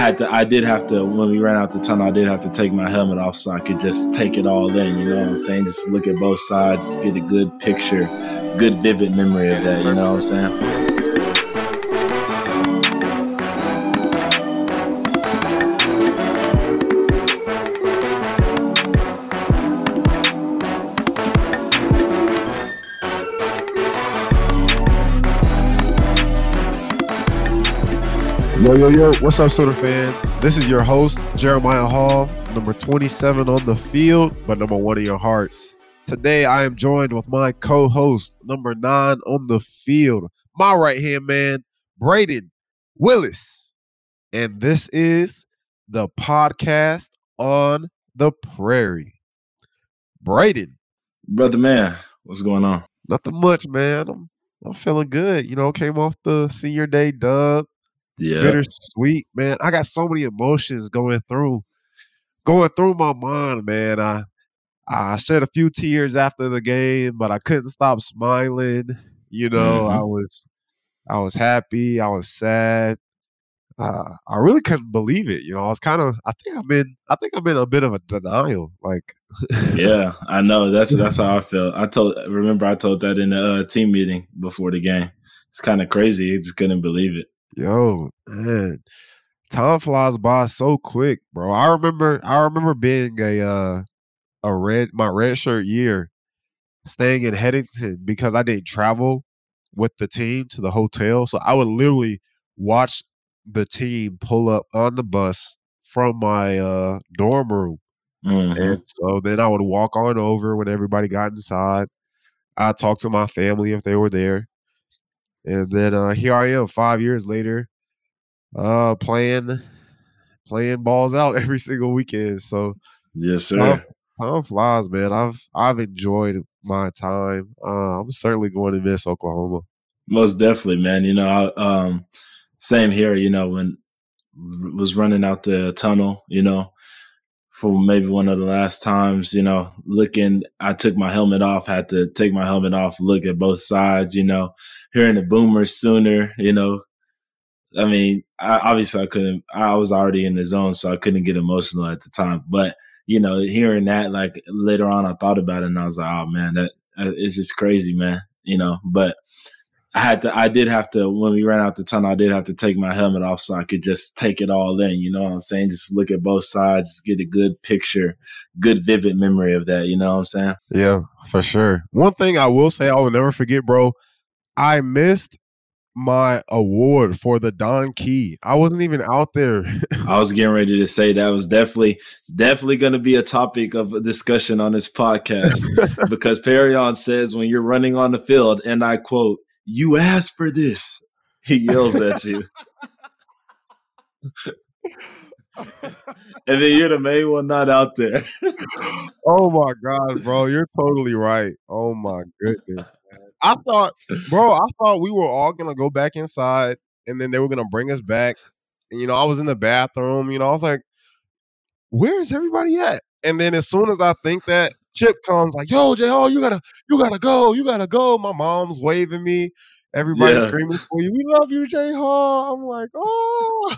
had to I did have to when we ran out the tunnel I did have to take my helmet off so I could just take it all in, you know what I'm saying? Just look at both sides, get a good picture, good vivid memory of that, you know what I'm saying? Yo, yo, what's up, Sooner fans? This is your host, Jeremiah Hall, number 27 on the field, but number one in your hearts. Today, I am joined with my co host, number nine on the field, my right hand man, Brayden Willis. And this is the podcast on the prairie. Brayden. Brother man, what's going on? Nothing much, man. I'm, I'm feeling good. You know, came off the senior day dub yeah. bittersweet, man. I got so many emotions going through, going through my mind, man. I I shed a few tears after the game, but I couldn't stop smiling. You know, mm-hmm. I was I was happy, I was sad. Uh, I really couldn't believe it. You know, I was kind of. I think I'm in. I think I'm in a bit of a denial. Like, yeah, I know. That's that's how I felt. I told. Remember, I told that in the uh, team meeting before the game. It's kind of crazy. I just couldn't believe it. Yo, man, time flies by so quick, bro. I remember, I remember being a uh, a red my red shirt year, staying in Headington because I didn't travel with the team to the hotel, so I would literally watch the team pull up on the bus from my uh, dorm room, mm-hmm. and so then I would walk on over when everybody got inside. I talk to my family if they were there. And then uh, here I am, five years later, uh, playing playing balls out every single weekend. So yes, sir. Time, time flies, man. I've I've enjoyed my time. Uh, I'm certainly going to miss Oklahoma. Most definitely, man. You know, I, um, same here. You know, when was running out the tunnel, you know, for maybe one of the last times, you know, looking, I took my helmet off, had to take my helmet off, look at both sides, you know, hearing the boomers sooner, you know. I mean, I, obviously I couldn't, I was already in the zone, so I couldn't get emotional at the time. But, you know, hearing that, like later on, I thought about it and I was like, oh man, that, it's just crazy, man, you know, but, I had to, I did have to, when we ran out the tunnel, I did have to take my helmet off so I could just take it all in. You know what I'm saying? Just look at both sides, get a good picture, good vivid memory of that. You know what I'm saying? Yeah, for sure. One thing I will say I will never forget, bro. I missed my award for the Don Key. I wasn't even out there. I was getting ready to say that was definitely definitely going to be a topic of a discussion on this podcast because Perry says when you're running on the field, and I quote, you asked for this. He yells at you. and then you're the main one not out there. oh my god, bro, you're totally right. Oh my goodness. Man. I thought, bro, I thought we were all gonna go back inside and then they were gonna bring us back. And you know, I was in the bathroom, you know, I was like, where is everybody at? And then as soon as I think that, Chip comes like, "Yo, J. Oh, you gotta, you gotta go, you gotta go." My mom's waving me, everybody's yeah. screaming for you. We love you, J. Hall. I'm like, oh,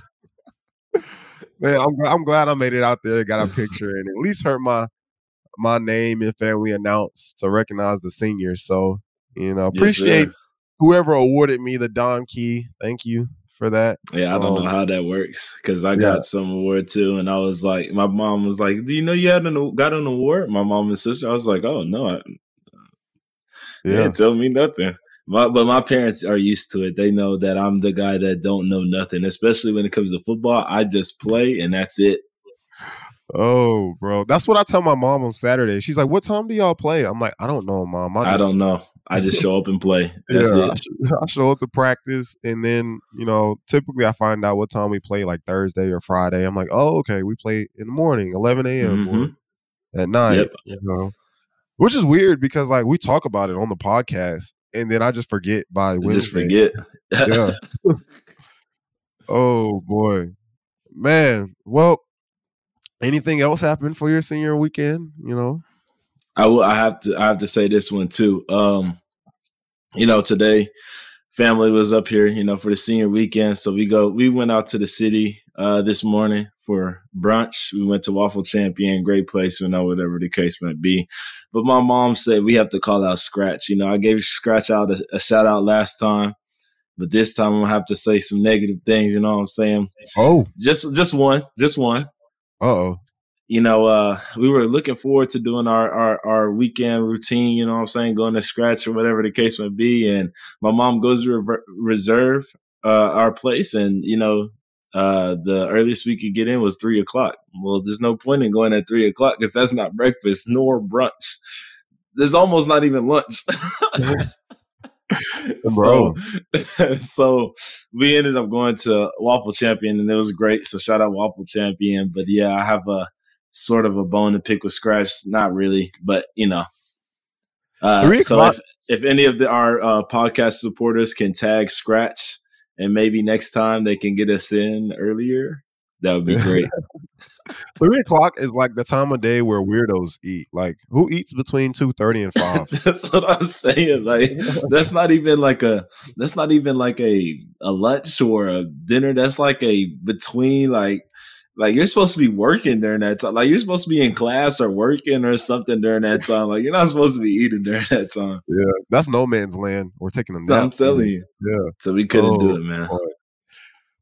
man, I'm I'm glad I made it out there, got a picture, and at least heard my my name and family announced to recognize the seniors. So you know, appreciate yes, whoever awarded me the Don Key. Thank you for that. Yeah, I don't um, know how that works because I got some award too, and I was like, my mom was like, "Do you know you had an got an award?" My mom and sister. I was like, "Oh no, I, yeah, didn't tell me nothing." My, but my parents are used to it. They know that I'm the guy that don't know nothing, especially when it comes to football. I just play and that's it. Oh, bro, that's what I tell my mom on Saturday. She's like, "What time do y'all play?" I'm like, "I don't know, mom. I, just... I don't know. I just show up and play. That's yeah, it. I show up to practice, and then you know, typically I find out what time we play, like Thursday or Friday. I'm like, "Oh, okay, we play in the morning, 11 a.m. Mm-hmm. at night." Yep. You know, which is weird because like we talk about it on the podcast, and then I just forget by Wednesday. Just forget. yeah. oh boy, man. Well, anything else happened for your senior weekend? You know, I will. I have to. I have to say this one too. Um, you know, today family was up here, you know, for the senior weekend. So we go, we went out to the city uh, this morning for brunch. We went to Waffle Champion, great place, you know, whatever the case might be. But my mom said we have to call out Scratch. You know, I gave Scratch out a, a shout out last time. But this time I'm gonna have to say some negative things, you know what I'm saying? Oh. Just just one. Just one. Oh. You know, uh, we were looking forward to doing our, our our weekend routine, you know what I'm saying, going to scratch or whatever the case may be. And my mom goes to rever- reserve uh, our place and, you know, uh, the earliest we could get in was three o'clock. Well, there's no point in going at three o'clock because that's not breakfast nor brunch. There's almost not even lunch. Bro. So, so we ended up going to Waffle Champion and it was great. So shout out Waffle Champion. But yeah, I have a sort of a bone to pick with Scratch. Not really, but you know. Uh, Three so if, if any of the, our uh, podcast supporters can tag Scratch and maybe next time they can get us in earlier, that would be great. Three o'clock is like the time of day where weirdos eat. Like who eats between two thirty and five? that's what I'm saying. Like that's not even like a that's not even like a a lunch or a dinner. That's like a between like like you're supposed to be working during that time. Like you're supposed to be in class or working or something during that time. Like you're not supposed to be eating during that time. yeah, that's no man's land. We're taking a nap. I'm telling you. Yeah. So we couldn't do Oh, it, man. boy.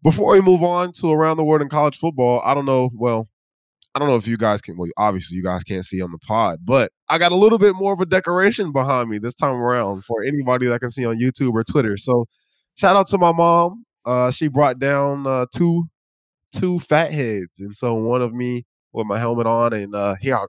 Before we move on to around the world in college football, I don't know. Well, I don't know if you guys can. Well, obviously you guys can't see on the pod, but I got a little bit more of a decoration behind me this time around for anybody that can see on YouTube or Twitter. So, shout out to my mom. Uh, she brought down uh, two two fat heads, and so one of me with my helmet on, and uh, here I'll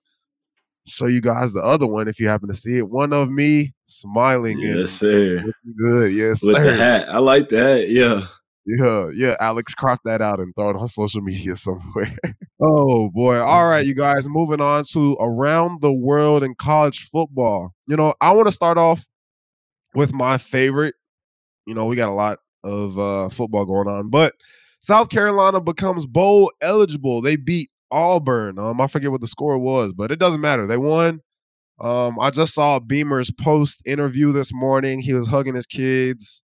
show you guys the other one if you happen to see it. One of me smiling and Yes, sir. good. Yes, With sir. the hat. I like that. Yeah. Yeah, yeah. Alex, crop that out and throw it on social media somewhere. oh boy. All right, you guys. Moving on to around the world in college football. You know, I want to start off with my favorite. You know, we got a lot of uh football going on, but South Carolina becomes bowl eligible. They beat Auburn. Um, I forget what the score was, but it doesn't matter. They won. Um, I just saw Beamer's post interview this morning. He was hugging his kids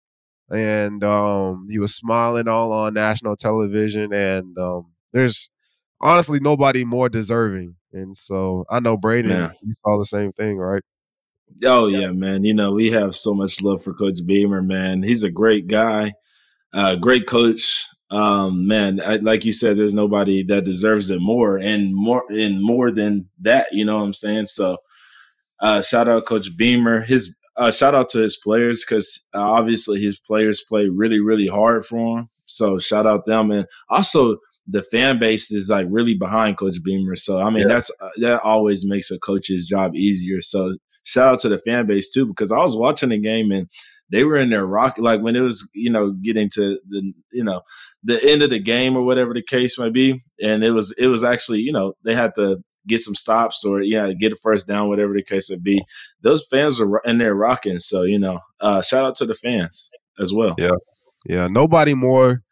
and um, he was smiling all on national television. And um, there's honestly nobody more deserving. And so I know Brady, Yeah. you saw the same thing, right? Oh yeah, man. You know, we have so much love for Coach Beamer, man. He's a great guy, uh, great coach. Um, man, I, like you said, there's nobody that deserves it more and more and more than that. You know what I'm saying? So, uh, shout out Coach Beamer. His uh, shout out to his players because uh, obviously his players play really, really hard for him. So shout out them and also the fan base is like really behind Coach Beamer. So I mean Yeah. that's uh, that always makes a coach's job easier. So shout out to the fan base too because I was watching the game and they were in their rock like when it was you know getting to the you know the end of the game or whatever the case might be and it was it was actually you know they had to get some stops or yeah get a first down whatever the case would be those fans are in there rocking so you know uh shout out to the fans as well Yeah. Yeah, nobody more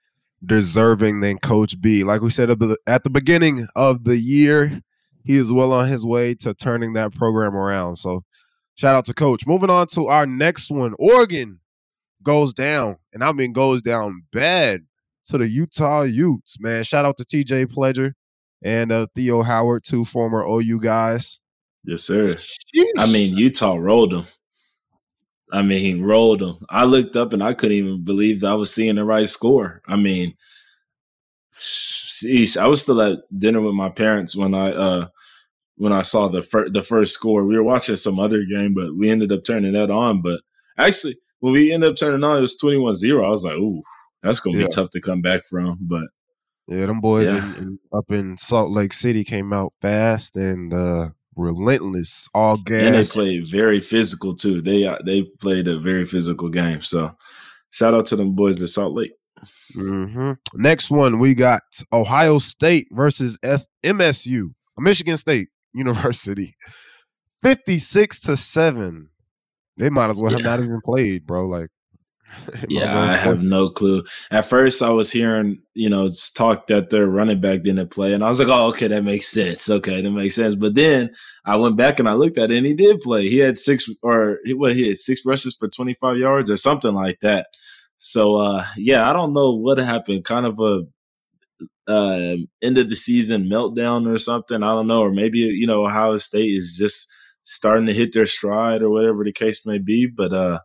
deserving than Coach B. Like we said at the, at the beginning of the year, he is well on his way to turning that program around. So, shout out to Coach. Moving on to our next one Oregon goes down, and I mean goes down bad to the Utah Utes, man. Shout out to TJ Pledger and uh, Theo Howard, two former OU guys. yes sir. Sheesh. i mean utah rolled them i mean he rolled them i looked up and i couldn't even believe that i was seeing the right score. I mean sheesh, i was still at dinner with my parents when i uh when i saw the first the first score. We were watching some other game but we ended up turning that on. But actually when we ended up turning on it was 21-0 i was like ooh that's gonna Yeah. be tough to come back from. But Yeah, them boys Yeah. in, in, up in Salt Lake City came out fast and uh relentless, all game. and they played very physical too. They uh, they played a very physical game. So shout out to them boys in Salt Lake. hmm Next one, we got Ohio State versus S- MSU, Michigan State University, fifty-six to seven. They might as well have Yeah. not even played, bro. Like, Yeah, I have no clue. At first, I was hearing you know talk that their running back didn't play, and I was like, oh, okay, that makes sense. Okay, that makes sense. But then I went back and I looked at it, and he did play. He had six or what? He had six rushes for twenty five yards or something like that. So uh, yeah, I don't know what happened. Kind of a uh, end of the season meltdown or something. I don't know, or maybe you know Ohio State is just starting to hit their stride or whatever the case may be. But uh,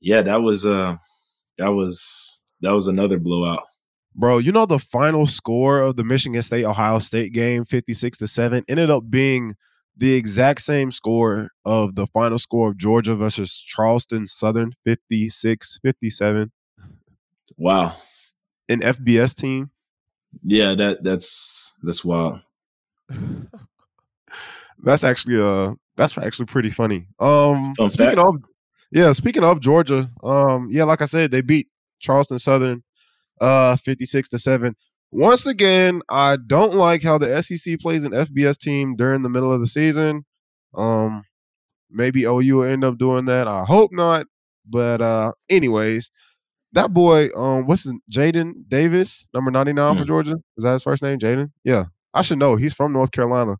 yeah, that was uh, that was that was another blowout. Bro, you know the final score of the Michigan State Ohio State game, 56 to 7, ended up being the exact same score of the final score of Georgia versus Charleston Southern, 56 57. Wow. An FBS team. Yeah, that that's that's wild. that's actually uh that's actually pretty funny. Um Fun speaking fact. of yeah, speaking of Georgia, um yeah, like I said, they beat Charleston Southern uh 56 to 7. Once again, I don't like how the SEC plays an FBS team during the middle of the season. Um maybe OU will end up doing that. I hope not. But uh anyways, that boy, um, what's his Jaden Davis, number 99 for Hmm. Georgia? Is that his first name? Jaden? Yeah. I should know. He's from North Carolina.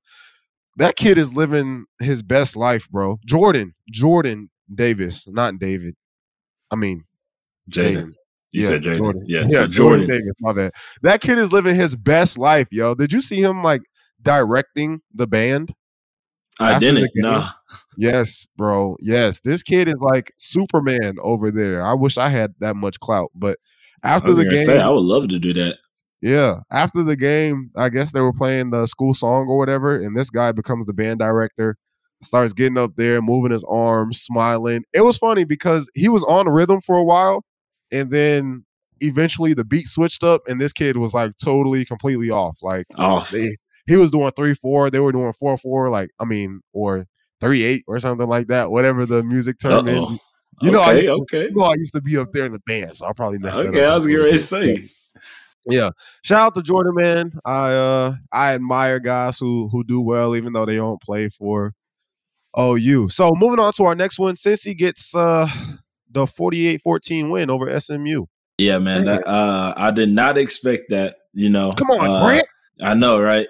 That kid is living his best life, bro. Jordan, Jordan Davis, not David. I mean, Jaden. You said Jaden. Jordan. Yeah, yeah, Jordan. Jordan. Davis. My bad. That kid is living his best life, yo. Did you see him like directing the band? I didn't. No. Yes, bro. Yes, this kid is like Superman over there. I wish I had that much clout, but after the game, say I would love to do that. yeah, after the game, I guess they were playing the school song or whatever, and this guy becomes the band director, starts getting up there, moving his arms, smiling. It was funny because he was on rhythm for a while, and then eventually the beat switched up, and this kid was like totally, completely off. Like Off. they, he was doing three four, they were doing four four, like I mean, or three eight or something like that, whatever the music term is. You know, I okay, used okay. You know, I used to be up there in the band, so I'll probably mess that up. Okay, I was getting ready to say. Yeah. Shout out to Jordan, man. I uh I admire guys who who do well even though they don't play for OU. So moving on to our next one, Cincy gets uh the 48-14 win over SMU. Yeah, man. That, uh, I did not expect that. You know. Come on, uh, Brent. I know, right?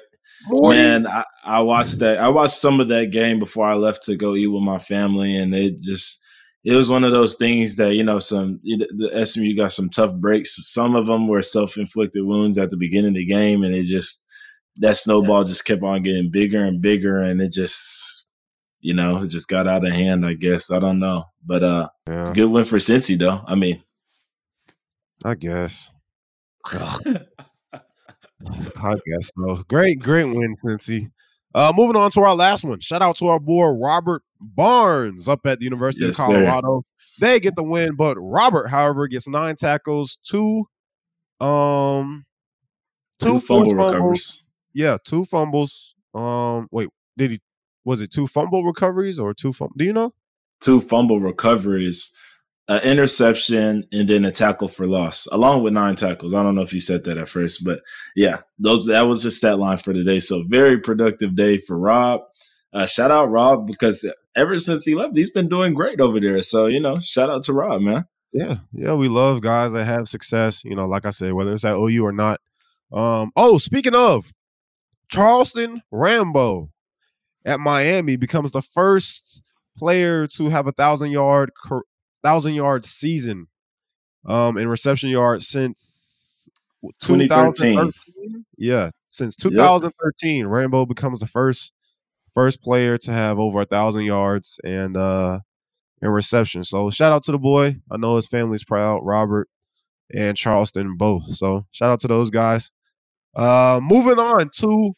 Morty. Man, I, I watched that. I watched some of that game before I left to go eat with my family, and it just it was one of those things that you know some the SMU got some tough breaks. Some of them were self inflicted wounds at the beginning of the game, and it just that snowball just kept on getting bigger and bigger, and it just you know it just got out of hand. I guess I don't know, but uh, Yeah, good win for Cincy though. I mean, I guess. I guess so. Great, great win, Cincy. Uh, moving on to our last one. Shout out to our boy Robert Barnes up at the University Yes, of sir. Colorado. They get the win, but Robert, however, gets nine tackles, two, um, two forced fumble fumbles. recovers. Yeah, two fumbles. Um, wait, did he? Was it two fumble recoveries or two fumble? Do you know? two fumble recoveries, an interception, and then a tackle for loss, along with nine tackles. I don't know if you said that at first, but yeah, those that was his stat line for today. So very productive day for Rob. Uh, shout out Rob because ever since he left, he's been doing great over there. So you know, shout out to Rob, man. Yeah, yeah, we love guys that have success. You know, like I said, whether it's at OU or not. Um, oh, speaking of Charleston Rambo at Miami becomes the first player to have a thousand yard thousand yard season um in reception yards since 2013. 2013. Yeah, since 2013, Rambo becomes the first first player to have over a thousand yards and uh in reception. So shout out to the boy. I know his family's proud, Robert and Charleston both. So shout out to those guys. Uh moving on to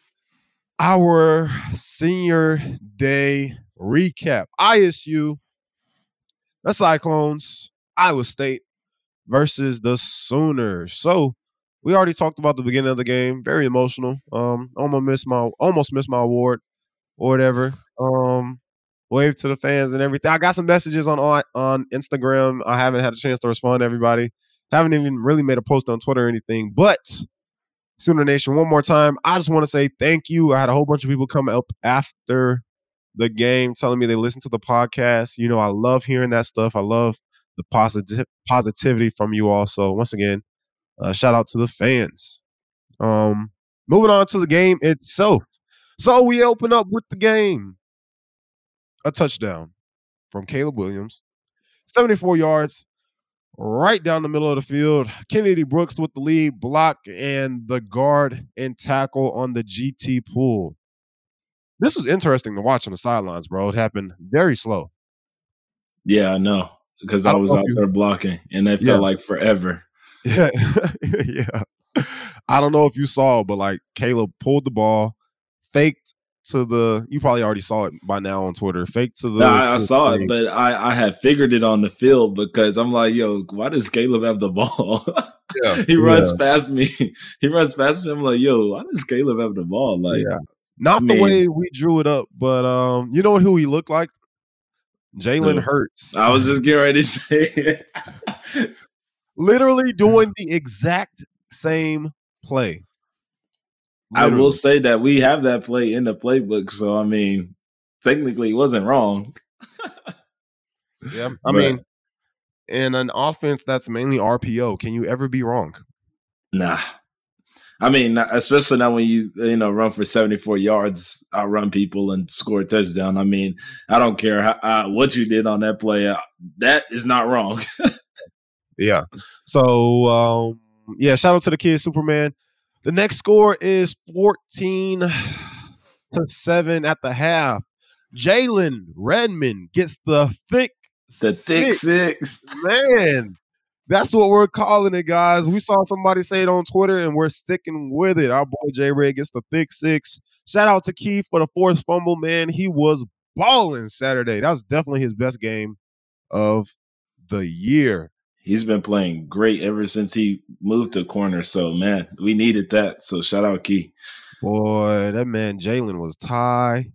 our senior day recap. ISU, the Cyclones, Iowa State versus the Sooners. So we already talked about the beginning of the game. Very emotional. Um, almost missed my almost missed my award or whatever. Um, wave to the fans and everything. I got some messages on on, on Instagram. I haven't had a chance to respond to everybody. Haven't even really made a post on Twitter or anything. But Sooner Nation, one more time. I just want to say thank you. I had a whole bunch of people come up after the game telling me they listened to the podcast. You know, I love hearing that stuff. I love the positive positivity from you all. So once again, uh, shout out to the fans. Um, moving on to the game itself. So we open up with the game. A touchdown from Caleb Williams, 74 yards. Right down the middle of the field. Kennedy Brooks with the lead block and the guard and tackle on the GT pool. This was interesting to watch on the sidelines, bro. It happened very slow. Yeah, I know because I, I was out you, there blocking, and it felt yeah. like forever. Yeah, yeah. I don't know if you saw, but like Caleb pulled the ball, faked to the. You probably already saw it by now on Twitter. Fake to the. I, I saw it, but I I had figured it on the field because I'm like, yo, why does Caleb have the ball? Yeah, he runs yeah. past me. He runs past me. I'm like, yo, why does Caleb have the ball? Like, yeah. not the way we drew it up, but um, you know who he looked like? Jalen Hurts. I was just getting ready to say, literally doing the exact same play. Literally. I will say that we have that play in the playbook, so I mean, technically, it wasn't wrong. yeah, I but, mean, in an offense that's mainly RPO, can you ever be wrong? Nah. I mean, especially now when you you know run for seventy four yards, outrun people and score a touchdown. I mean, I don't care how, uh, what you did on that play. Uh, that is not wrong. yeah. So um, yeah, shout out to the kid Superman. The next score is 14 to 7 at the half. Jalen Redmond gets the thick the thick six. Man, that's what we're calling it, guys. We saw somebody say it on Twitter and we're sticking with it. Our boy J Red gets the thick six. Shout out to Keith for the fourth fumble, man. He was balling Saturday. That was definitely his best game of the year he's been playing great ever since he moved to corner. So man, we needed that. So shout out Key. Boy, that man Jalen was tired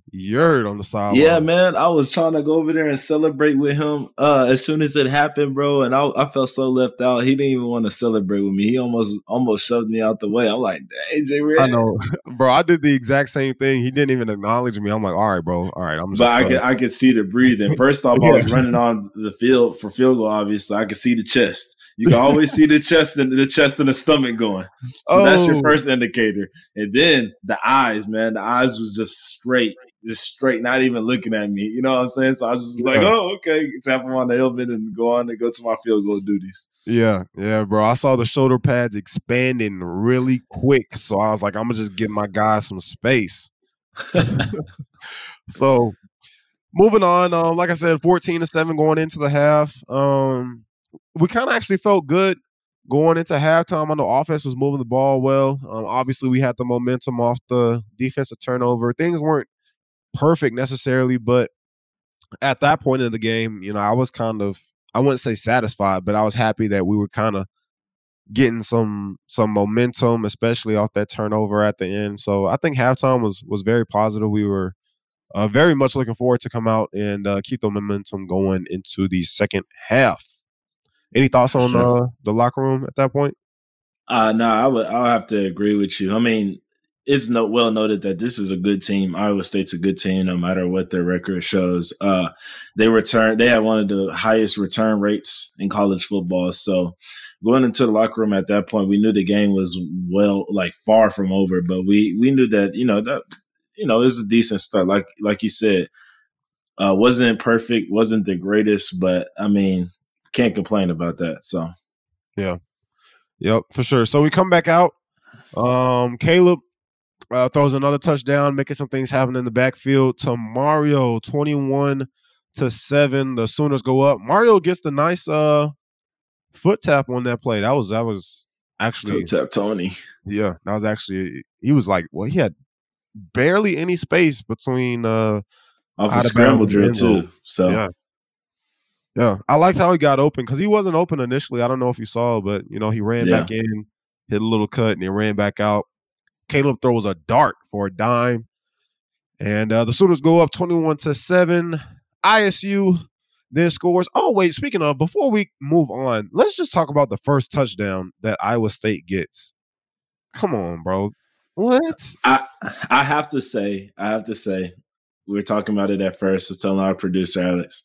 on the side. Yeah, man. I was trying to go over there and celebrate with him uh, as soon as it happened, bro. And I, I, felt so left out. He didn't even want to celebrate with me. He almost almost shoved me out the way. I'm like, hey, J Red. I know, bro. I did the exact same thing. He didn't even acknowledge me. I'm like, all right, bro. All right, I'm. Just but I could I could see the breathing. First off, yeah. I was running on the field for field goal. Obviously, I could see the chest. You can always see the chest and the chest and the stomach going. So oh. that's your oh. first indicator. And then the eyes, man. The eyes was just straight, just straight, not even looking at me. You know what I'm saying? So I was just like, oh, okay, tap him on the helmet and go on and go to my field goal duties. Yeah, yeah, bro. I saw the shoulder pads expanding really quick. So I was like, I'm gonna just give my guy some space. so moving on, um, like I said, 14 to 7 going into the half. Um, we kind of actually felt good going into halftime. I know offense was moving the ball well. Um, obviously, we had the momentum off the defensive turnover. Things weren't perfect necessarily, but at that point in the game, you know, I was kind of I wouldn't say satisfied, but I was happy that we were kind of getting some some momentum, especially off that turnover at the end. So I think halftime was was very positive. We were uh, very much looking forward to come out and uh, keep the momentum going into the second half. Any thoughts on sure. uh, the locker room at that point? Uh no, I would I'll have to agree with you. I mean, it's no, well noted that this is a good team. Iowa State's a good team, no matter what their record shows. Uh, they return. They had one of the highest return rates in college football. So going into the locker room at that point, we knew the game was well, like far from over. But we we knew that you know that you know it was a decent start. Like like you said, uh, wasn't perfect, wasn't the greatest, but I mean can't complain about that. So, yeah, yep, for sure. So we come back out. Um, Caleb uh, throws another touchdown, making some things happen in the backfield to Mario, twenty-one to seven. The Sooners go up. Mario gets the nice uh foot tap on that play. That was that was actually tap Tony. Yeah, that was actually he was like well he had barely any space between uh off a scramble drill too. So yeah, yeah, I liked how he got open because he wasn't open initially. I don't know if you saw, but you know he ran yeah. back in, hit a little cut, and he ran back out. Caleb throws a dart for a dime, and uh, the Sooners go up twenty-one to seven. ISU then scores. Oh wait, speaking of, before we move on, let's just talk about the first touchdown that Iowa State gets. Come on, bro. What? I I have to say, I have to say, we were talking about it at first. I was telling our producer Alex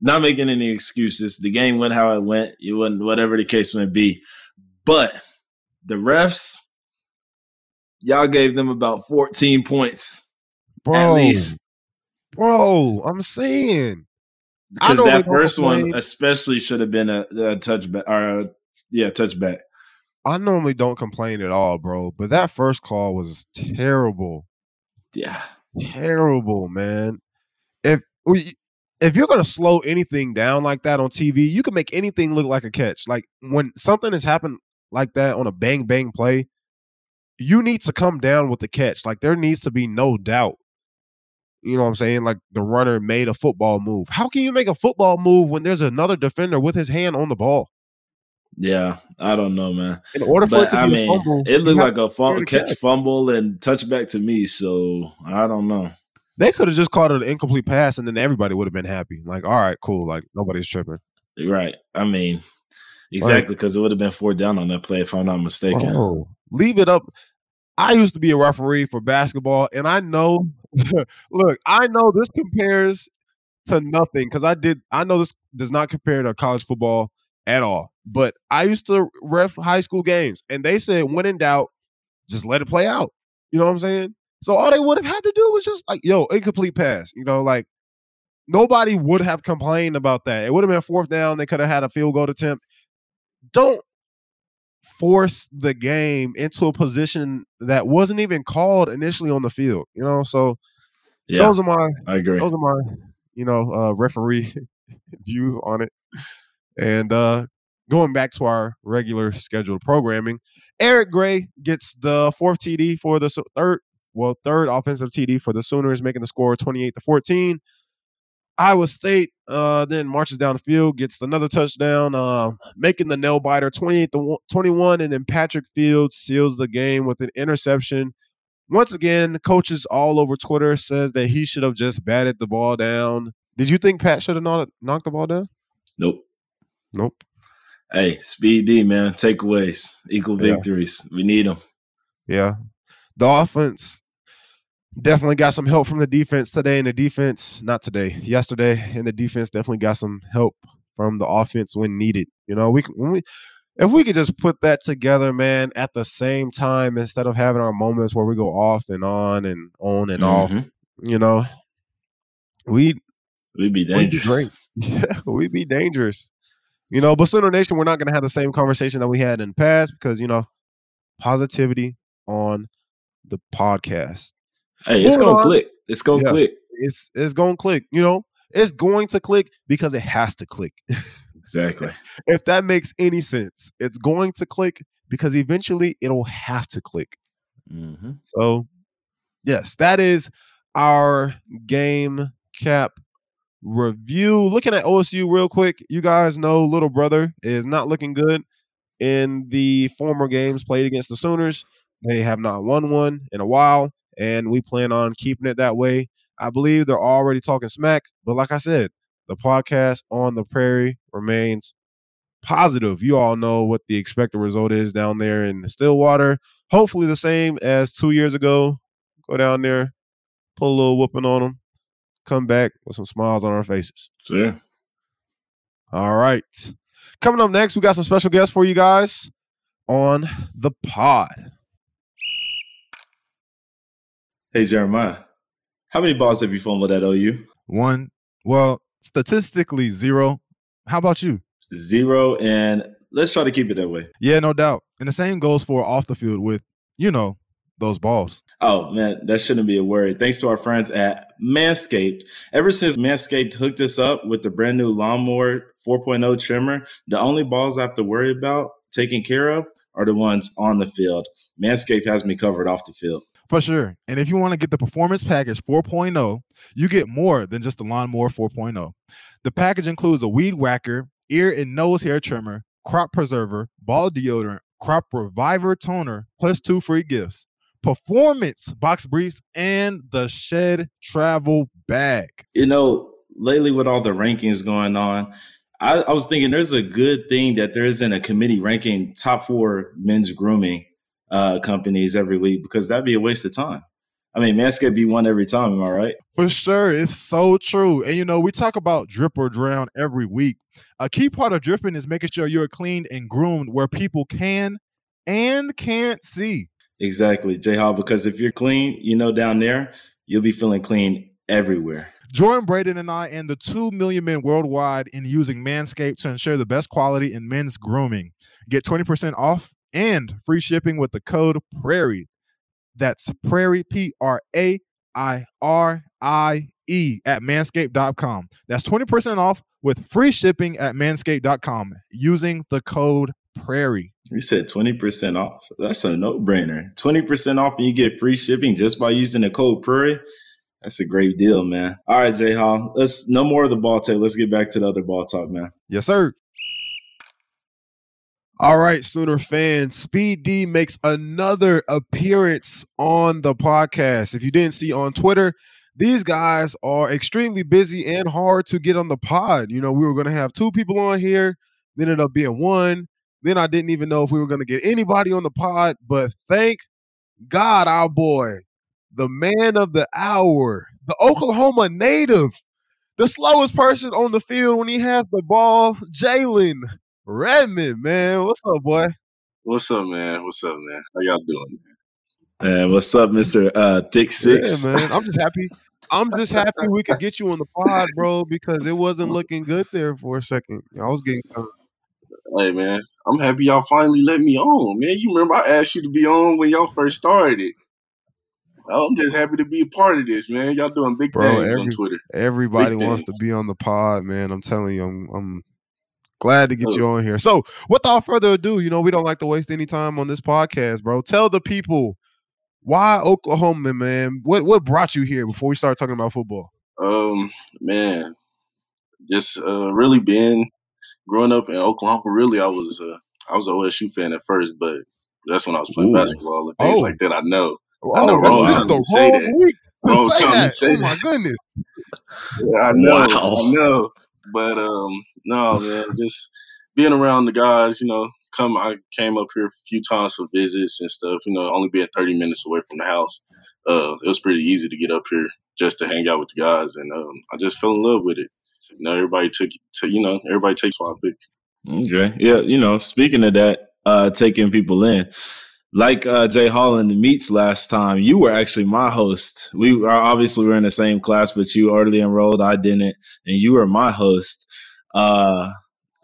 not making any excuses. The game went how it went. It went whatever the case may be. But the refs, y'all gave them about 14 points. Bro. At least. Bro, I'm saying. because that first one especially should have been a, a touchback or a, yeah touchback. I normally don't complain at all, bro, but that first call was terrible. Yeah, terrible, man. If if you're gonna slow anything down like that on TV, you can make anything look like a catch. Like when something has happened like that on a bang bang play, you need to come down with the catch. Like there needs to be no doubt. You know what I'm saying? Like the runner made a football move. How can you make a football move when there's another defender with his hand on the ball? Yeah, I don't know, man. In order for but, it to I mean, fumble, it looked like a fumble, catch, catch, fumble, and touchback to me. So I don't know. They could have just called it an incomplete pass, and then everybody would have been happy. Like, all right, cool. Like nobody's tripping. Right. I mean, exactly because it would have been four down on that play if I'm not mistaken. Oh, leave it up. I used to be a referee for basketball, and I know. look, I know this compares to nothing because I did. I know this does not compare to college football at all. But I used to ref high school games, and they said, when in doubt, just let it play out. You know what I'm saying? So all they would have had to do was just like, yo, incomplete pass. You know, like nobody would have complained about that. It would have been fourth down. They could have had a field goal attempt. Don't force the game into a position that wasn't even called initially on the field. You know, so yeah, those are my I agree. Those are my you know uh, referee views on it. And uh, going back to our regular scheduled programming, Eric Gray gets the fourth TD for the third, well, third offensive TD for the Sooners, making the score 28 to 14. Iowa State uh, then marches down the field, gets another touchdown, uh, making the nail biter 28 to 21, and then Patrick Fields seals the game with an interception. Once again, coaches all over Twitter says that he should have just batted the ball down. Did you think Pat should have knocked the ball down? Nope. Nope. Hey, Speed D, man. Takeaways, equal victories. Yeah. We need them. Yeah. The offense definitely got some help from the defense today. And the defense, not today, yesterday, and the defense definitely got some help from the offense when needed. You know, we when we if we could just put that together, man, at the same time instead of having our moments where we go off and on and on and mm-hmm. off, you know, we we'd be dangerous. We'd be yeah, we'd be dangerous. You know, but Sooner Nation, we're not going to have the same conversation that we had in the past because, you know, positivity on the podcast. Hey, it's going to click. It's going to yeah, click. It's, it's going to click. You know, it's going to click because it has to click. Exactly. if that makes any sense, it's going to click because eventually it'll have to click. Mm-hmm. So, yes, that is our game cap review. Looking at OSU real quick, you guys know little brother is not looking good in the former games played against the Sooners. They have not won one in a while, and we plan on keeping it that way. I believe they're already talking smack, but like I said, the podcast on the prairie remains positive. You all know what the expected result is down there in Stillwater. Hopefully, the same as two years ago. Go down there, put a little whooping on them, come back with some smiles on our faces. Sure. All right. Coming up next, we got some special guests for you guys on the pod. Hey, Jeremiah, how many balls have you fumbled at OU? One. Well, statistically, zero. How about you? Zero. And let's try to keep it that way. Yeah, no doubt. And the same goes for off the field with, you know, those balls. Oh man, that shouldn't be a worry. Thanks to our friends at Manscaped. Ever since Manscaped hooked us up with the brand new lawnmower 4.0 trimmer, the only balls I have to worry about taking care of are the ones on the field. Manscaped has me covered off the field. For sure. And if you want to get the performance package 4.0, you get more than just the lawnmower 4.0. The package includes a weed whacker, ear and nose hair trimmer, crop preserver, ball deodorant, crop reviver toner, plus two free gifts performance box briefs, and the shed travel bag. You know, lately with all the rankings going on, I, I was thinking there's a good thing that there isn't a committee ranking top four men's grooming uh, companies every week because that'd be a waste of time. I mean, Manscaped be one every time. Am I right? For sure. It's so true. And, you know, we talk about drip or drown every week. A key part of dripping is making sure you're cleaned and groomed where people can and can't see. Exactly, J Hall, because if you're clean, you know, down there, you'll be feeling clean everywhere. Jordan Brayden and I and the 2 million men worldwide in using Manscaped to ensure the best quality in men's grooming. Get 20% off and free shipping with the code PRAIRIE. That's Prairie, P R A I R I E, at manscaped.com. That's 20% off with free shipping at manscaped.com using the code PRAIRIE. You said 20% off. That's a no brainer. 20% off and you get free shipping just by using the code PRAIRIE. That's a great deal, man. All right, Jay Hall. Let's no more of the ball talk. Let's get back to the other ball talk, man. Yes, sir. All right, Sooner fans. Speed D makes another appearance on the podcast. If you didn't see on Twitter, these guys are extremely busy and hard to get on the pod. You know, we were going to have two people on here, then ended up being one. Then I didn't even know if we were going to get anybody on the pod, but thank God, our boy, the man of the hour, the Oklahoma native, the slowest person on the field when he has the ball, Jalen Redmond, man. What's up, boy? What's up, man? What's up, man? How y'all doing, man? Man, what's up, Mister uh, Thick Six? Yeah, man. I'm just happy. I'm just happy we could get you on the pod, bro, because it wasn't looking good there for a second. I was getting. Hey, man, I'm happy y'all finally let me on, man. You remember I asked you to be on when y'all first started. I'm just happy to be a part of this, man. Y'all doing big Bro, things every, on Twitter. Everybody big wants things. to be on the pod, man. I'm telling you, I'm, I'm glad to get you on here. So, without further ado, you know, we don't like to waste any time on this podcast, bro. Tell the people why Oklahoma, man. What what brought you here before we start talking about football? Um, man, just uh, really being growing up in Oklahoma. Really, I was uh, I was an OSU fan at first, but that's when I was playing Ooh. basketball and things oh. like that. I know. Oh, I know. Bro, this is the say that. week. Bro, say that. Say oh my goodness. Yeah, I know. Wow. I know. But um, no, man, just being around the guys, you know, come I came up here a few times for visits and stuff, you know, only being 30 minutes away from the house. Uh, it was pretty easy to get up here just to hang out with the guys and um, I just fell in love with it. You know, everybody took to you know, everybody takes what I pick. Okay. Yeah, you know, speaking of that, uh taking people in, like uh, Jay Holland Meets last time, you were actually my host. We are obviously we're in the same class, but you early enrolled, I didn't, and you were my host. Uh,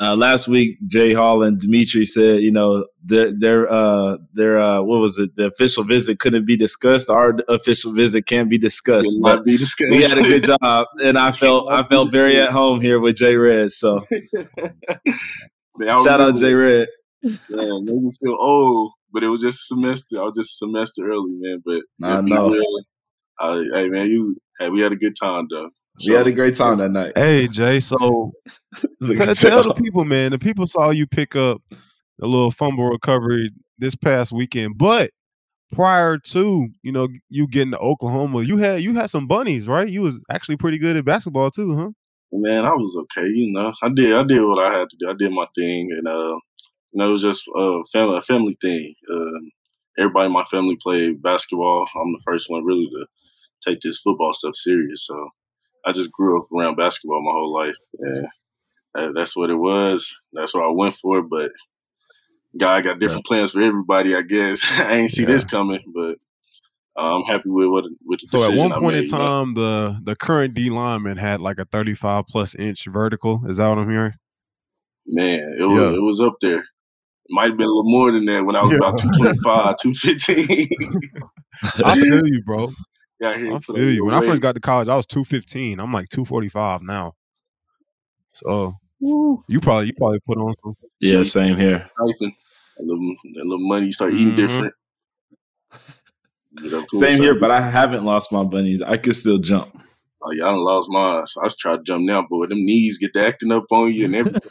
uh, last week, Jay Hall and Dimitri said, you know, their their uh, their uh, what was it? The official visit couldn't be discussed. Our official visit can't be discussed. But be discussed. we had a good job, and I felt I felt very at home here with Jay Red. So, shout out Jay Red. Man, made me feel old but it was just semester. I was just a semester early, man. But I know. uh, hey, man, you hey, we had a good time though. So, we had a great time that night. Hey, Jay. So tell, tell the people, man. The people saw you pick up a little fumble recovery this past weekend, but prior to you know you getting to Oklahoma, you had you had some bunnies, right? You was actually pretty good at basketball too, huh? Man, I was okay. You know, I did I did what I had to do. I did my thing, and uh, you know, it was just a family, a family thing. Um, everybody in my family played basketball. I'm the first one really to take this football stuff serious. So I just grew up around basketball my whole life, and that's what it was. That's what I went for. But God got different yeah. plans for everybody. I guess I ain't see yeah. this coming, but uh, I'm happy with what with the so at one point made, in time, you know? the the current D lineman had like a 35 plus inch vertical. Is that what I'm hearing? Man, it was yeah. it was up there might have been a little more than that when I was yeah. about 225, 215. I feel you, bro. Yeah, I feel you. When I first got to college, I was 215. I'm like 245 now. So Woo. you probably you probably put on some. Yeah, same here. A little, a little money, you start eating mm-hmm. different. Same here, but I haven't lost my bunnies. I can still jump. Oh yeah, I lost mine. So I was trying to jump now, boy. Them knees get acting up on you and everything.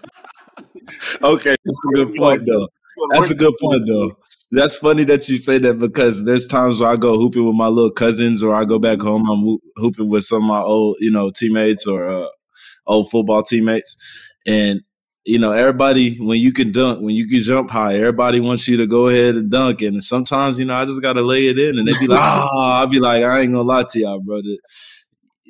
Okay, that's a good point though. That's a good point though. That's funny that you say that because there's times where I go hooping with my little cousins or I go back home. I'm hooping with some of my old, you know, teammates or uh, old football teammates, and you know, everybody when you can dunk, when you can jump high, everybody wants you to go ahead and dunk. And sometimes, you know, I just gotta lay it in, and they be like, "Ah," oh, I'll be like, "I ain't gonna lie to y'all, brother."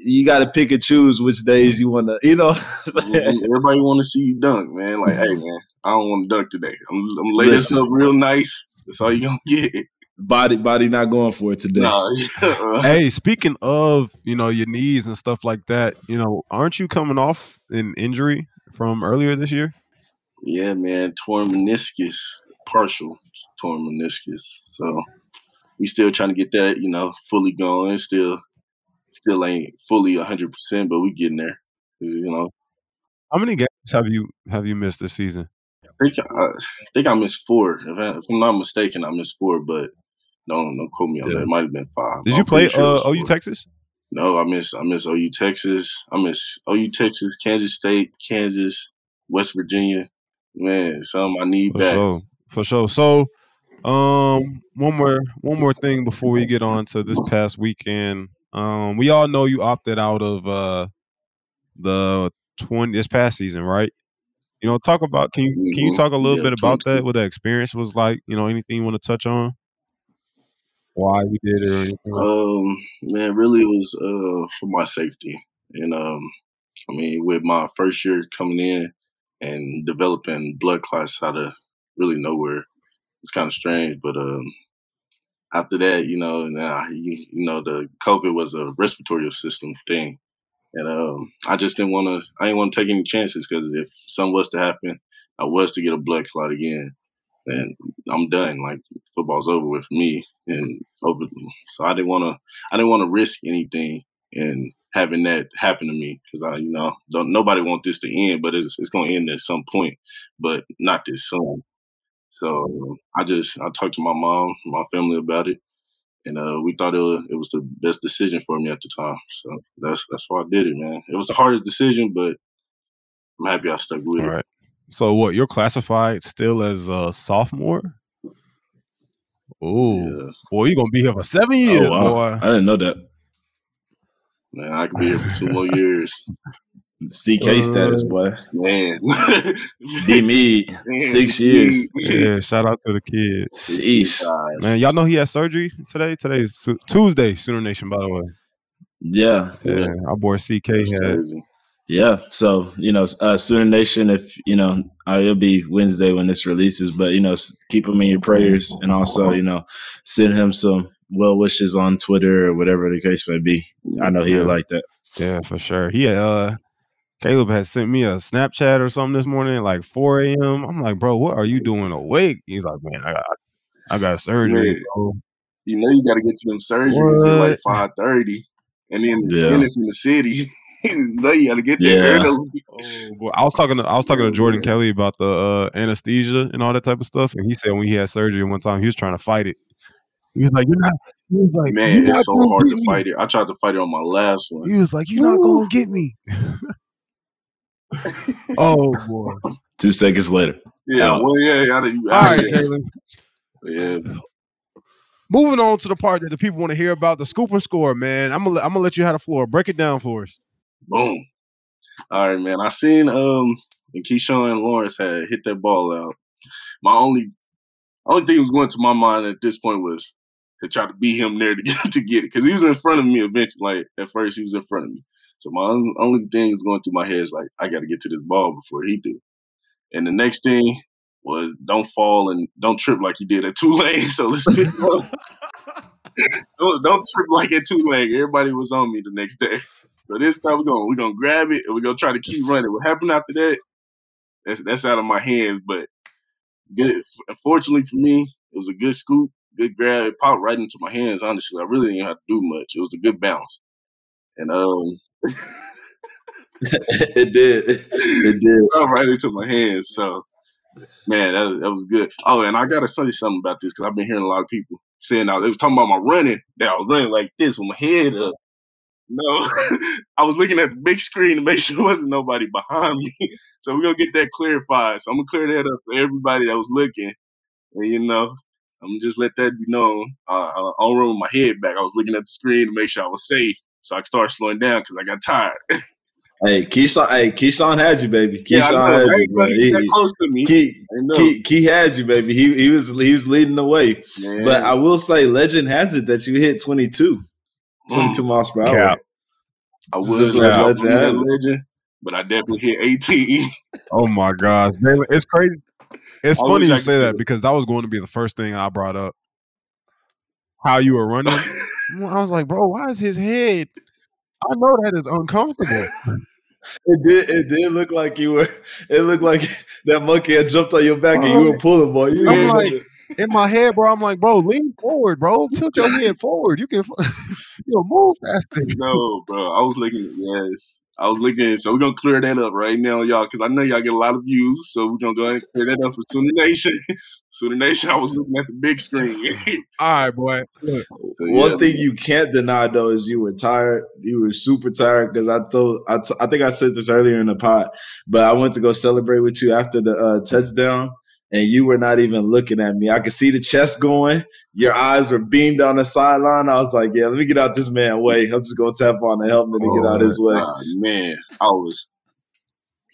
You got to pick and choose which days you want to, you know. Everybody want to see you dunk, man. Like, hey, man, I don't want to dunk today. I'm, I'm lay this up real nice. That's all you gonna get. body body not going for it today. Nah, uh, hey, speaking of you know your knees and stuff like that, you know, aren't you coming off an injury from earlier this year? yeah, man, torn meniscus, partial torn meniscus. So we still trying to get that, you know, fully going. Still, still ain't fully hundred percent, but we getting there. You know, How many games have you have you missed this season? I think I, I think I missed four. If, I, I'm not mistaken, I missed four, but don't don't quote me on Yeah. that. It might have been five. Did I'm you play sure uh, OU. Texas? No, I miss I miss OU Texas. I miss OU Texas, Kansas State, Kansas, West Virginia. Man, some I need For back. sure, for sure. So, um, one more one more thing before we get on to this past weekend. Um, we all know you opted out of uh the twenty this past season, right? You know, talk about can you can you Mhm. talk a little Yeah, bit about 22. that? What that experience was like? You know, anything you want to touch on? Why you did it or anything? Um, man, really it was uh for my safety. And um I mean with my first year coming in and developing blood clots out of really nowhere, it's kind of strange. But um after that, you know, and uh, you, you know, the COVID was a respiratory system thing. And um I just didn't wanna I didn't want to take any chances because if something was to happen, I was to get a blood clot again. And I'm done. Like football's over with me. And over so I didn't wanna I didn't want to risk anything and having that happen to me because I, you know, nobody want this to end, but it's it's gonna end at some point, but not this soon. So I just I talked to my mom, my family about it, and uh, we thought it was, it was the best decision for me at the time. So that's that's why I did it, man. It was the hardest decision, but I'm happy I stuck with All it. right. So what? You're classified still as a sophomore? Oh, Yeah, boy, you're gonna be here for seven years, Oh, wow. boy. I didn't know that. man, I could be here for two more years, CK status, Uh, boy. man. D Mead, Man, six years. Yeah, shout out to the kid. Sheesh. Guys. Man, y'all know he had surgery today. Today is Su- Tuesday, Sooner Nation, by the way. Yeah, Yeah, our boy CK That's had. crazy. yeah. So you know, uh, Sooner Nation. If you know, uh, it'll be Wednesday when this releases, but you know, keep him in your prayers, and also you know, send him some well wishes on Twitter or whatever the case may be. I know he'll Yeah. like that. Yeah, for sure. He had, uh, Caleb had sent me a Snapchat or something this morning at like 4 a.m. I'm like, bro, what are you doing awake? He's like, man, I got, I got surgery. Yeah. bro." you know you got to get to them surgeries at like five thirty, and then Yeah. then it's in the city. you know you got to get there Yeah. early. Oh, boy. I was talking to I was talking to Jordan yeah. Kelly about the uh, anesthesia and all that type of stuff, and he said when he had surgery one time, he was trying to fight it. He was like, "You're not." He was like, Man, it's so hard to fight it. I tried to fight it on my last one. He was like, "You're not gonna get me." oh boy! Two seconds later. Yeah, Oh. well, yeah, yeah. You, All right, yeah. Caleb. yeah. Moving on to the part that the people want to hear about the scoop and score, man. I'm gonna I'm gonna let you have the floor. Break it down for us. Boom. All right, man. I seen um and Keyshawn and Lawrence had hit that ball out. My only only thing was going to my mind at this point was to try to beat him there to get to get it because he was in front of me eventually. Like at first, he was in front of me. So my only, only thing is going through my head is like I got to get to this ball before he do. And the next thing was don't fall and don't trip like you did at Tulane. So let's get don't, don't trip like at Tulane. Everybody was on me the next day. So this time we're gonna we're gonna grab it and we're gonna try to keep running. What happened after that? That's that's out of my hands. But good. Fortunately for me, it was a good scoop, good grab. It popped right into my hands. Honestly, I really didn't have to do much. It was a good bounce. And um, it did. It did. fell right into my hands. So, man, that was, that was good. Oh, and I gotta say something about this because I've been hearing a lot of people saying now they was talking about my running. That I was running like this with my head up. No, I was looking at the big screen to make sure there wasn't nobody behind me. So we're gonna get that clarified. So I'm gonna clear that up for everybody that was looking. And you know, I'm gonna just let that be known. Uh, I don't run with my head back. I was looking at the screen to make sure I was safe. So I could start slowing down because I got tired. Hey, Keyshawn. Hey, Keyshawn had you, baby. yeah, I know. had you, Everybody man. He- close to me. Key, Key, Key had you, baby. He he was he was leading the way. Man. But I will say, legend has it that you hit 22, mm. 22 miles per hour. Cap. I This was is not what a legend legend, but I definitely hit 18. Oh my gosh, man, it's crazy. It's I funny you I say say that that. because that was going to be the first thing I brought up. how you were running. I was like, bro, why is his head? I know that is uncomfortable. It did. It did look like you were. It looked like that monkey had jumped on your back and you were pulling, boy. You I'm like, in my head, bro, I'm like, bro, lean forward, bro. Tilt your head forward. You can, you move faster. No, bro. I was looking. Yes, I was looking. So we're gonna clear that up right now, y'all, because I know y'all get a lot of views. So we're gonna go ahead and clear that up for Sooner Nation. Sooner Nation. I was looking at the big screen. All right, boy. Look, so, One yeah, thing you can't deny though is you were tired. You were super tired because I told I, t- I think I said this earlier in the pod, but I went to go celebrate with you after the uh, touchdown, and you were not even looking at me. I could see the chest going. Your eyes were beamed on the sideline. I was like, "Yeah, let me get out this man way. I'm just gonna tap on the helmet and get out oh, his way." Man, I was.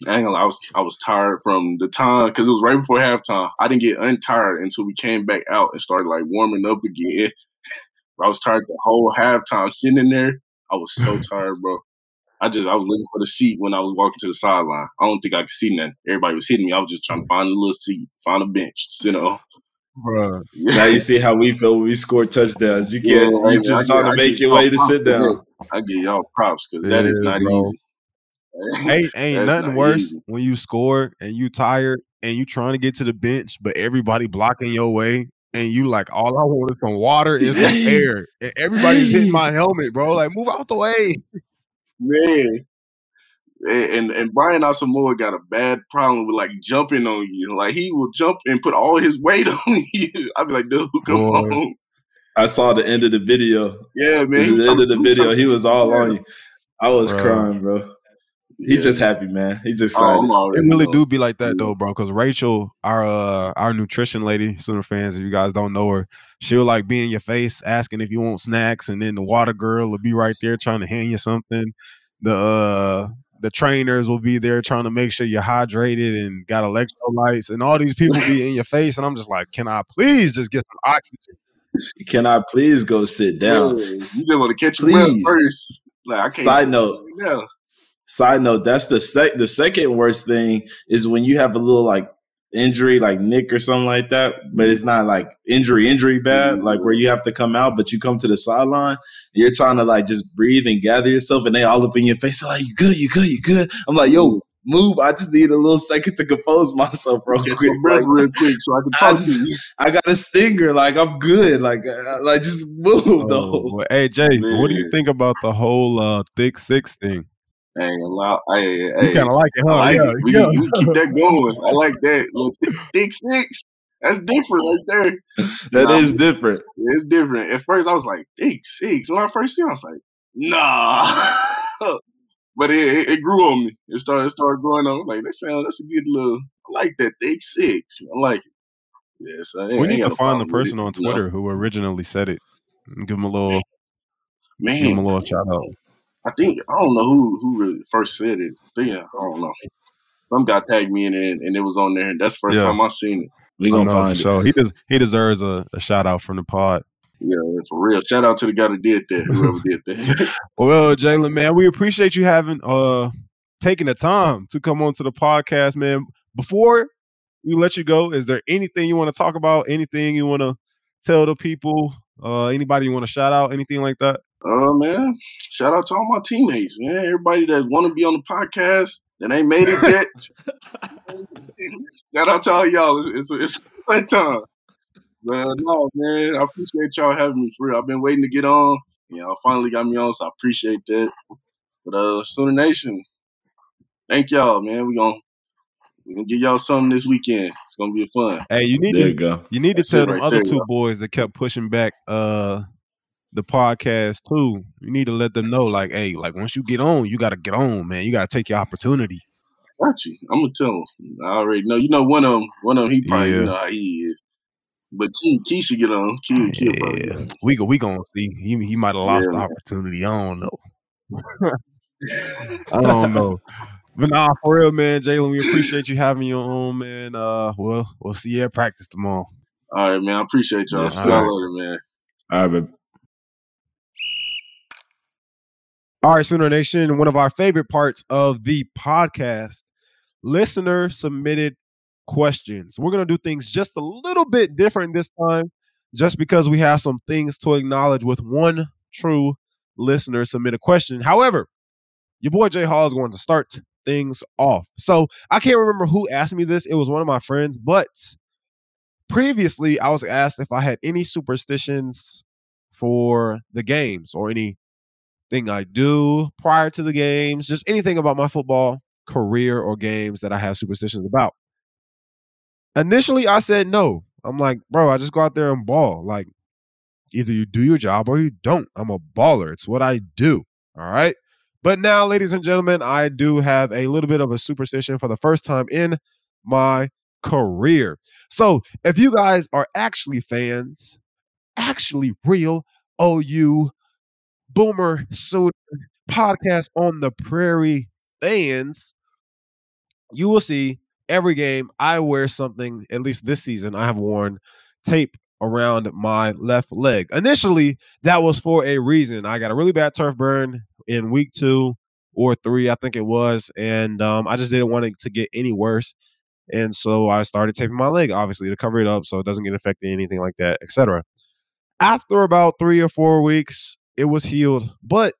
I lie, I was I was tired from the time because it was right before halftime. I didn't get untired until we came back out and started like warming up again. I was tired the whole halftime sitting in there. I was so tired, bro. I just I was looking for the seat when I was walking to the sideline. I don't think I could see nothing. Everybody was hitting me. I was just trying to find a little seat, find a bench, you know. on. bro. Now you see how we feel when we score touchdowns. You can't. I- you just trying to make get your way to sit down. I give y'all props because that is not bro. easy. ain't ain't nothing not worse easy. when you score and you tired and you trying to get to the bench, but everybody blocking your way. And you like, all I want is some water and some air. And everybody's hitting my helmet, bro. Like, move out the way. Man. And, and and Brian Asamoah got a bad problem with like jumping on you. Like he will jump and put all his weight on you. I'd be like, dude, come Boy. on. I saw the end of the video. Yeah, man. The end of the video, he was all Yeah. on you. I was Bro. crying, bro. He Yeah. just happy, man. He's just excited. I'm It really do be like that Yeah. though, bro. Because Rachel, our uh, our nutrition lady, Sooner fans, if you guys don't know her, she'll like be in your face asking if you want snacks, and then the water girl will be right there trying to hand you something. The uh, the trainers will be there trying to make sure you're hydrated and got electrolytes, and all these people be in your face, and I'm just like, can I please just get some oxygen? Can I please go sit down? Yeah, you just want to catch your breath Please. first. Like I can't. Side note. Yeah. Side note, that's the sec the second worst thing is when you have a little like injury, like nick or something like that, but it's not like injury, injury bad, like where you have to come out, but you come to the sideline, you're trying to like just breathe and gather yourself, and they all up in your face, like, you good, you good, you good. I'm like, yo, move. I just need a little second to compose myself, real quick. Like, real quick so I can I talk to you. I got a stinger, like I'm good. Like uh, like just move Oh, though. well, hey Jay, what do you think about the whole uh, thick six thing? I ain't gonna lie. Hey, You kind of like it, I huh? like yeah, it. We, yeah. can, we keep that going. I like that. Little thick, thick six. That's different right there. That Nah. is different. It's different. At first, I was like, thick six. When I first seen it, I was like, nah. but it, it, it grew on me. It started, it started growing on. me. Like, that sounds, that's a good little, I like that thick six. I like it. Yeah, so we need to find the person on you know? Twitter who originally said it. and Give him a little, man, give him a little shout out. I think I don't know who who really first said it. But yeah, I don't know. Some guy tagged me in it, and it was on there. That's the first Yeah. time I seen it. We gonna find it. He does. He deserves a, a shout out from the pod. Yeah, for real. Shout out to the guy that did that. Whoever did that. Well, Jalen, man, we appreciate you having uh taking the time to come on to the podcast, man. Before we let you go, is there anything you want to talk about? Anything you want to tell the people? Uh, anybody you want to shout out? Anything like that? Uh man, shout out to all my teammates, man. Everybody that want to be on the podcast that ain't made it yet. shout out to all y'all. It's it's, it's a fun time. But uh, no, man, I appreciate y'all having me for real. I've been waiting to get on. You know, finally got me on, so I appreciate that. But uh Sooner Nation, thank y'all, man. We gonna we gonna give y'all something this weekend. It's gonna be fun. Hey, you need There to you go. you need to That's tell it them right other there, two y'all. boys that kept pushing back uh the podcast too. You need to let them know, like, hey, like once you get on, you got to get on, man. You got to take your opportunity. Got you. I'm gonna tell him. I already know. You know, one of them. One of them. He probably Yeah. know how he is. But Key, Key should get on. Key, Key probably Yeah, on. we go. We gonna see. He he might have lost Yeah, the opportunity. I don't know. I don't know. But nah, for real, man, Jalen, we appreciate you having you on, man. Uh, well, we'll see you at practice tomorrow. All right, man. I appreciate y'all. Yes, See y'all sir. later, man. All right, babe. All right, Sooner Nation, one of our favorite parts of the podcast, listener submitted questions. We're going to do things just a little bit different this time. just because we have some things to acknowledge with one true listener submit a question. However, your boy Jay Hall is going to start things off. So I can't remember who asked me this. It was one of my friends, but previously I was asked if I had any superstitions for the games or anything I do prior to the games, just anything about my football career or games that I have superstitions about. Initially, I said no. I'm like, bro, I just go out there and ball. Like, either you do your job or you don't. I'm a baller. It's what I do. All right. But now, ladies and gentlemen, I do have a little bit of a superstition for the first time in my career. So, if you guys are actually fans, actually real OU Boomer Sooner podcast on the prairie fans, you will see every game I wear something, at least this season, I have worn tape around my left leg. Initially, that was for a reason. I got a really bad turf burn in week two or three, I think it was. And um, I just didn't want it to get any worse. And so I started taping my leg, obviously, to cover it up so it doesn't get affected, anything like that, etc. After about three or four weeks, it was healed. But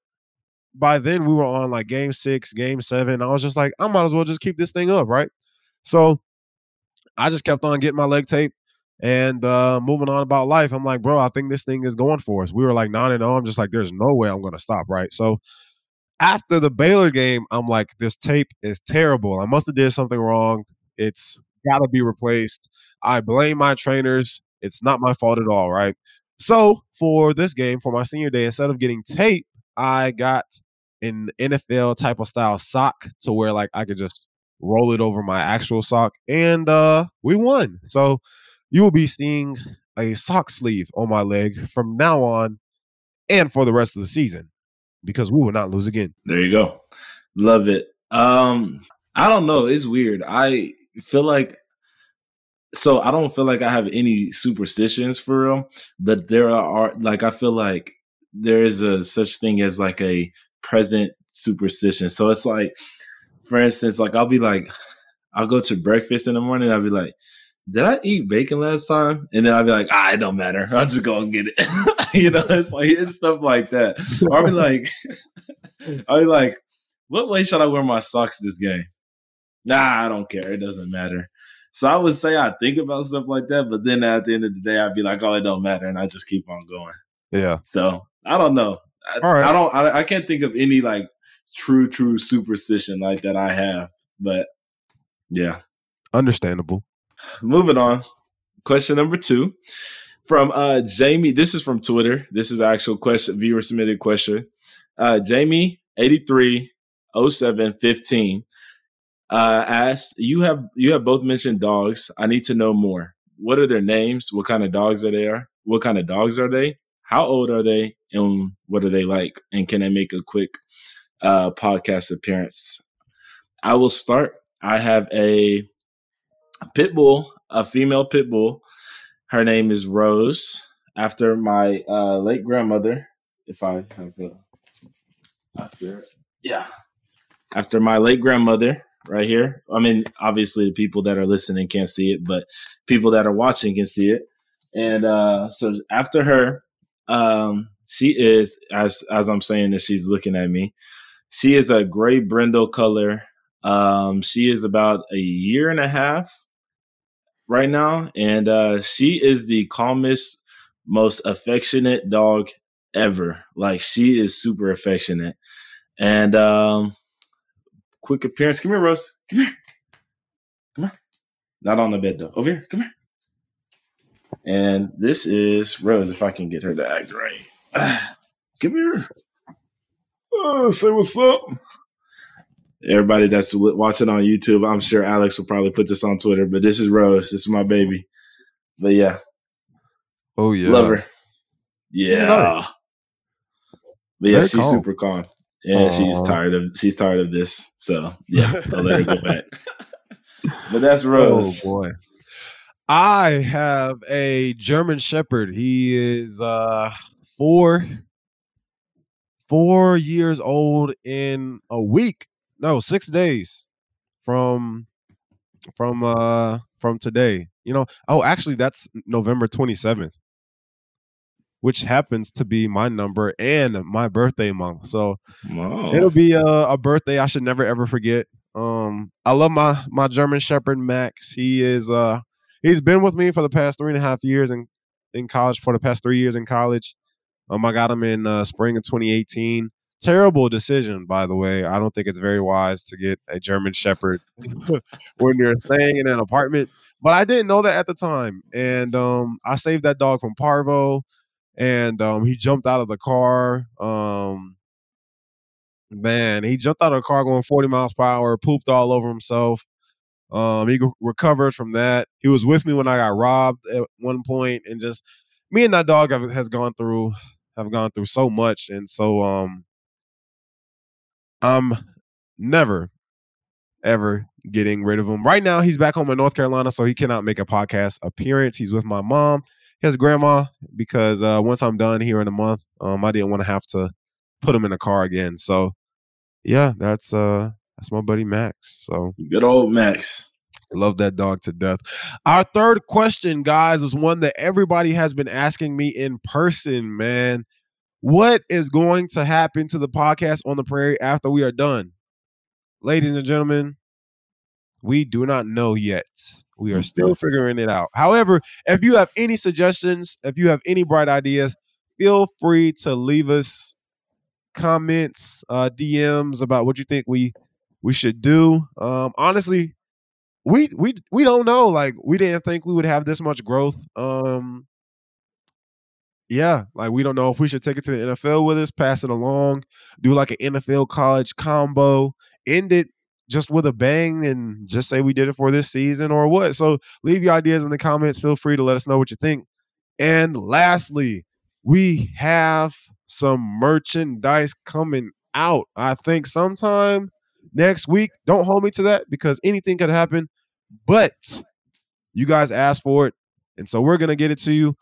by then we were on like game six, game seven. I was just like, I might as well just keep this thing up, right? So I just kept on getting my leg taped and uh moving on about life. I'm like, bro, I think this thing is going for us. We were like nine and oh. I'm just like, there's no way I'm gonna stop, right? So after the Baylor game, I'm like, this tape is terrible. I must have did something wrong. It's gotta be replaced. I blame my trainers. It's not my fault at all, right? So for this game, for my senior day, instead of getting tape, I got an NFL type of style sock to where like I could just roll it over my actual sock, and uh we won. So you will be seeing a sock sleeve on my leg from now on and for the rest of the season because we will not lose again. There you go. Love it. Um I don't know, it's weird. I feel like so I don't feel like I have any superstitions for real, but there are like I feel like there is a such thing as like a present superstition. So it's like for instance, like I'll be like, I'll go to breakfast in the morning. I'll be like, did I eat bacon last time? And then I'll be like, ah, it don't matter. I'll just go and get it. you know, it's like it's stuff like that. I'll be like, I'll be like, what way should I wear my socks this game? Nah, I don't care. It doesn't matter. So I would say I think about stuff like that, but then at the end of the day, I'd be like, oh, it don't matter, and I just keep on going. Yeah. So I don't know. I, All right. I don't. I, I can't think of any like true, true superstition like that I have. But yeah. Understandable. Moving on. Question number two from uh Jamie. This is from Twitter. This is actual question, viewer submitted question. Uh Jamie 83 07 15 uh asked, You have you have both mentioned dogs. I need to know more. What are their names? What kind of dogs are they are? What kind of dogs are they? How old are they? And what are they like? And can I make a quick uh, podcast appearance. I will start. I have a pit bull, a female pit bull. Her name is Rose, after my uh, late grandmother. If I have a, after, yeah, after my late grandmother, right here. I mean, obviously, the people that are listening can't see it, but people that are watching can see it. And uh, so after her, um, she is as as I'm saying that she's looking at me. She is a gray brindle color. Um, she is about a year and a half right now, and uh, she is the calmest, most affectionate dog ever. Like she is super affectionate. And um, quick appearance. Come here, Rose. Come here. Come on. Not on the bed though. Over here. Come here. And this is Rose. If I can get her to act right. Come here. Uh, say what's up. Everybody that's watching on YouTube, I'm sure Alex will probably put this on Twitter, but this is Rose. This is my baby. But yeah. Oh, yeah. Love her. Yeah. But yeah, Very she's calm. super calm. And Aww. she's tired of she's tired of this. So yeah, I'll let her go back. but that's Rose. Oh boy. I have a German Shepherd. He is uh four four years old in a week. No, six days from from uh from today. You know, oh actually that's November 27th. Which happens to be my number and my birthday month. So Wow. it'll be a, a birthday I should never ever forget. Um, I love my my German Shepherd Max. He is uh he's been with me for the past three and a half years in in college. For the past three years in college, um, I got him in uh, spring of 2018. Terrible decision, by the way. I don't think it's very wise to get a German Shepherd when you're staying in an apartment. But I didn't know that at the time, and um, I saved that dog from parvo, and um, he jumped out of the car. Um, man, he jumped out of the car going 40 miles per hour, pooped all over himself. Um, he recovered from that. He was with me when I got robbed at one point, and just me and that dog have, has gone through have gone through so much, and so um, I'm never ever getting rid of him. Right now, he's back home in North Carolina, so he cannot make a podcast appearance. He's with my mom, his grandma, because uh, once I'm done here in a month, um, I didn't want to have to put him in a car again. So, yeah, that's uh, that's my buddy Max. So Good old Max. Love that dog to death. Our third question, guys, is one that everybody has been asking me in person, man. What is going to happen to the podcast on the prairie after we are done? Ladies and gentlemen, we do not know yet. We are still figuring it out. However, if you have any suggestions, if you have any bright ideas, feel free to leave us comments, uh, DMs about what you think we we should do. Um, honestly, we we we don't know. Like we didn't think we would have this much growth. Um yeah, like we don't know if we should take it to the NFL with us, pass it along, do like an NFL college combo, end it just with a bang and just say we did it for this season or what. So leave your ideas in the comments. Feel free to let us know what you think. And lastly, we have some merchandise coming out. I think sometime next week. Don't hold me to that because anything could happen. But you guys asked for it, and so we're gonna get it to you.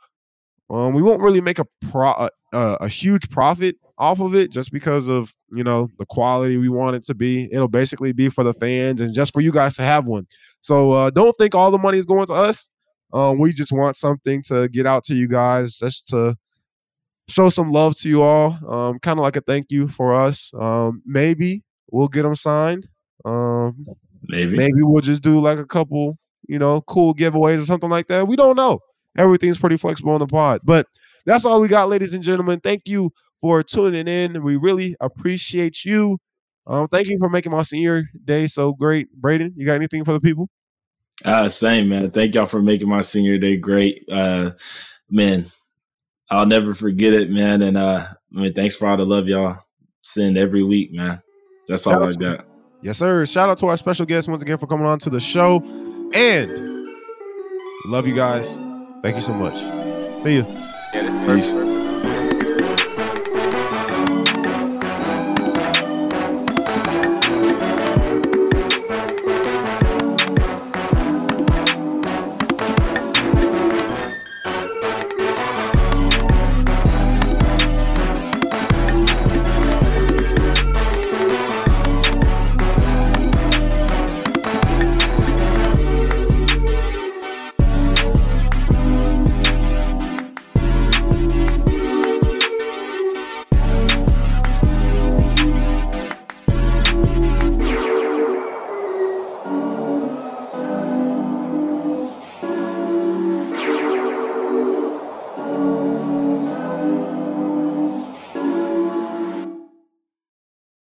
Um, we won't really make a pro uh, uh, a huge profit off of it just because of you know the quality we want it to be. It'll basically be for the fans and just for you guys to have one. So uh, don't think all the money is going to us. Um, we just want something to get out to you guys, just to show some love to you all. Um, kind of like a thank you for us. Um, maybe we'll get them signed. Um, Maybe. maybe we'll just do like a couple, you know, cool giveaways or something like that. We don't know. Everything's pretty flexible on the pod, but that's all we got, ladies and gentlemen. Thank you for tuning in. We really appreciate you. Um, thank you for making my senior day so great, Brayden. You got anything for the people? Uh, same man. Thank y'all for making my senior day great. Uh, man, I'll never forget it, man. And uh, I mean, thanks for all the love y'all send every week, man. That's all Shout I out to got. Yes, sir. Shout out to our special guest once again for coming on to the show. And love you guys. Thank you so much. See you. Yeah, Peace.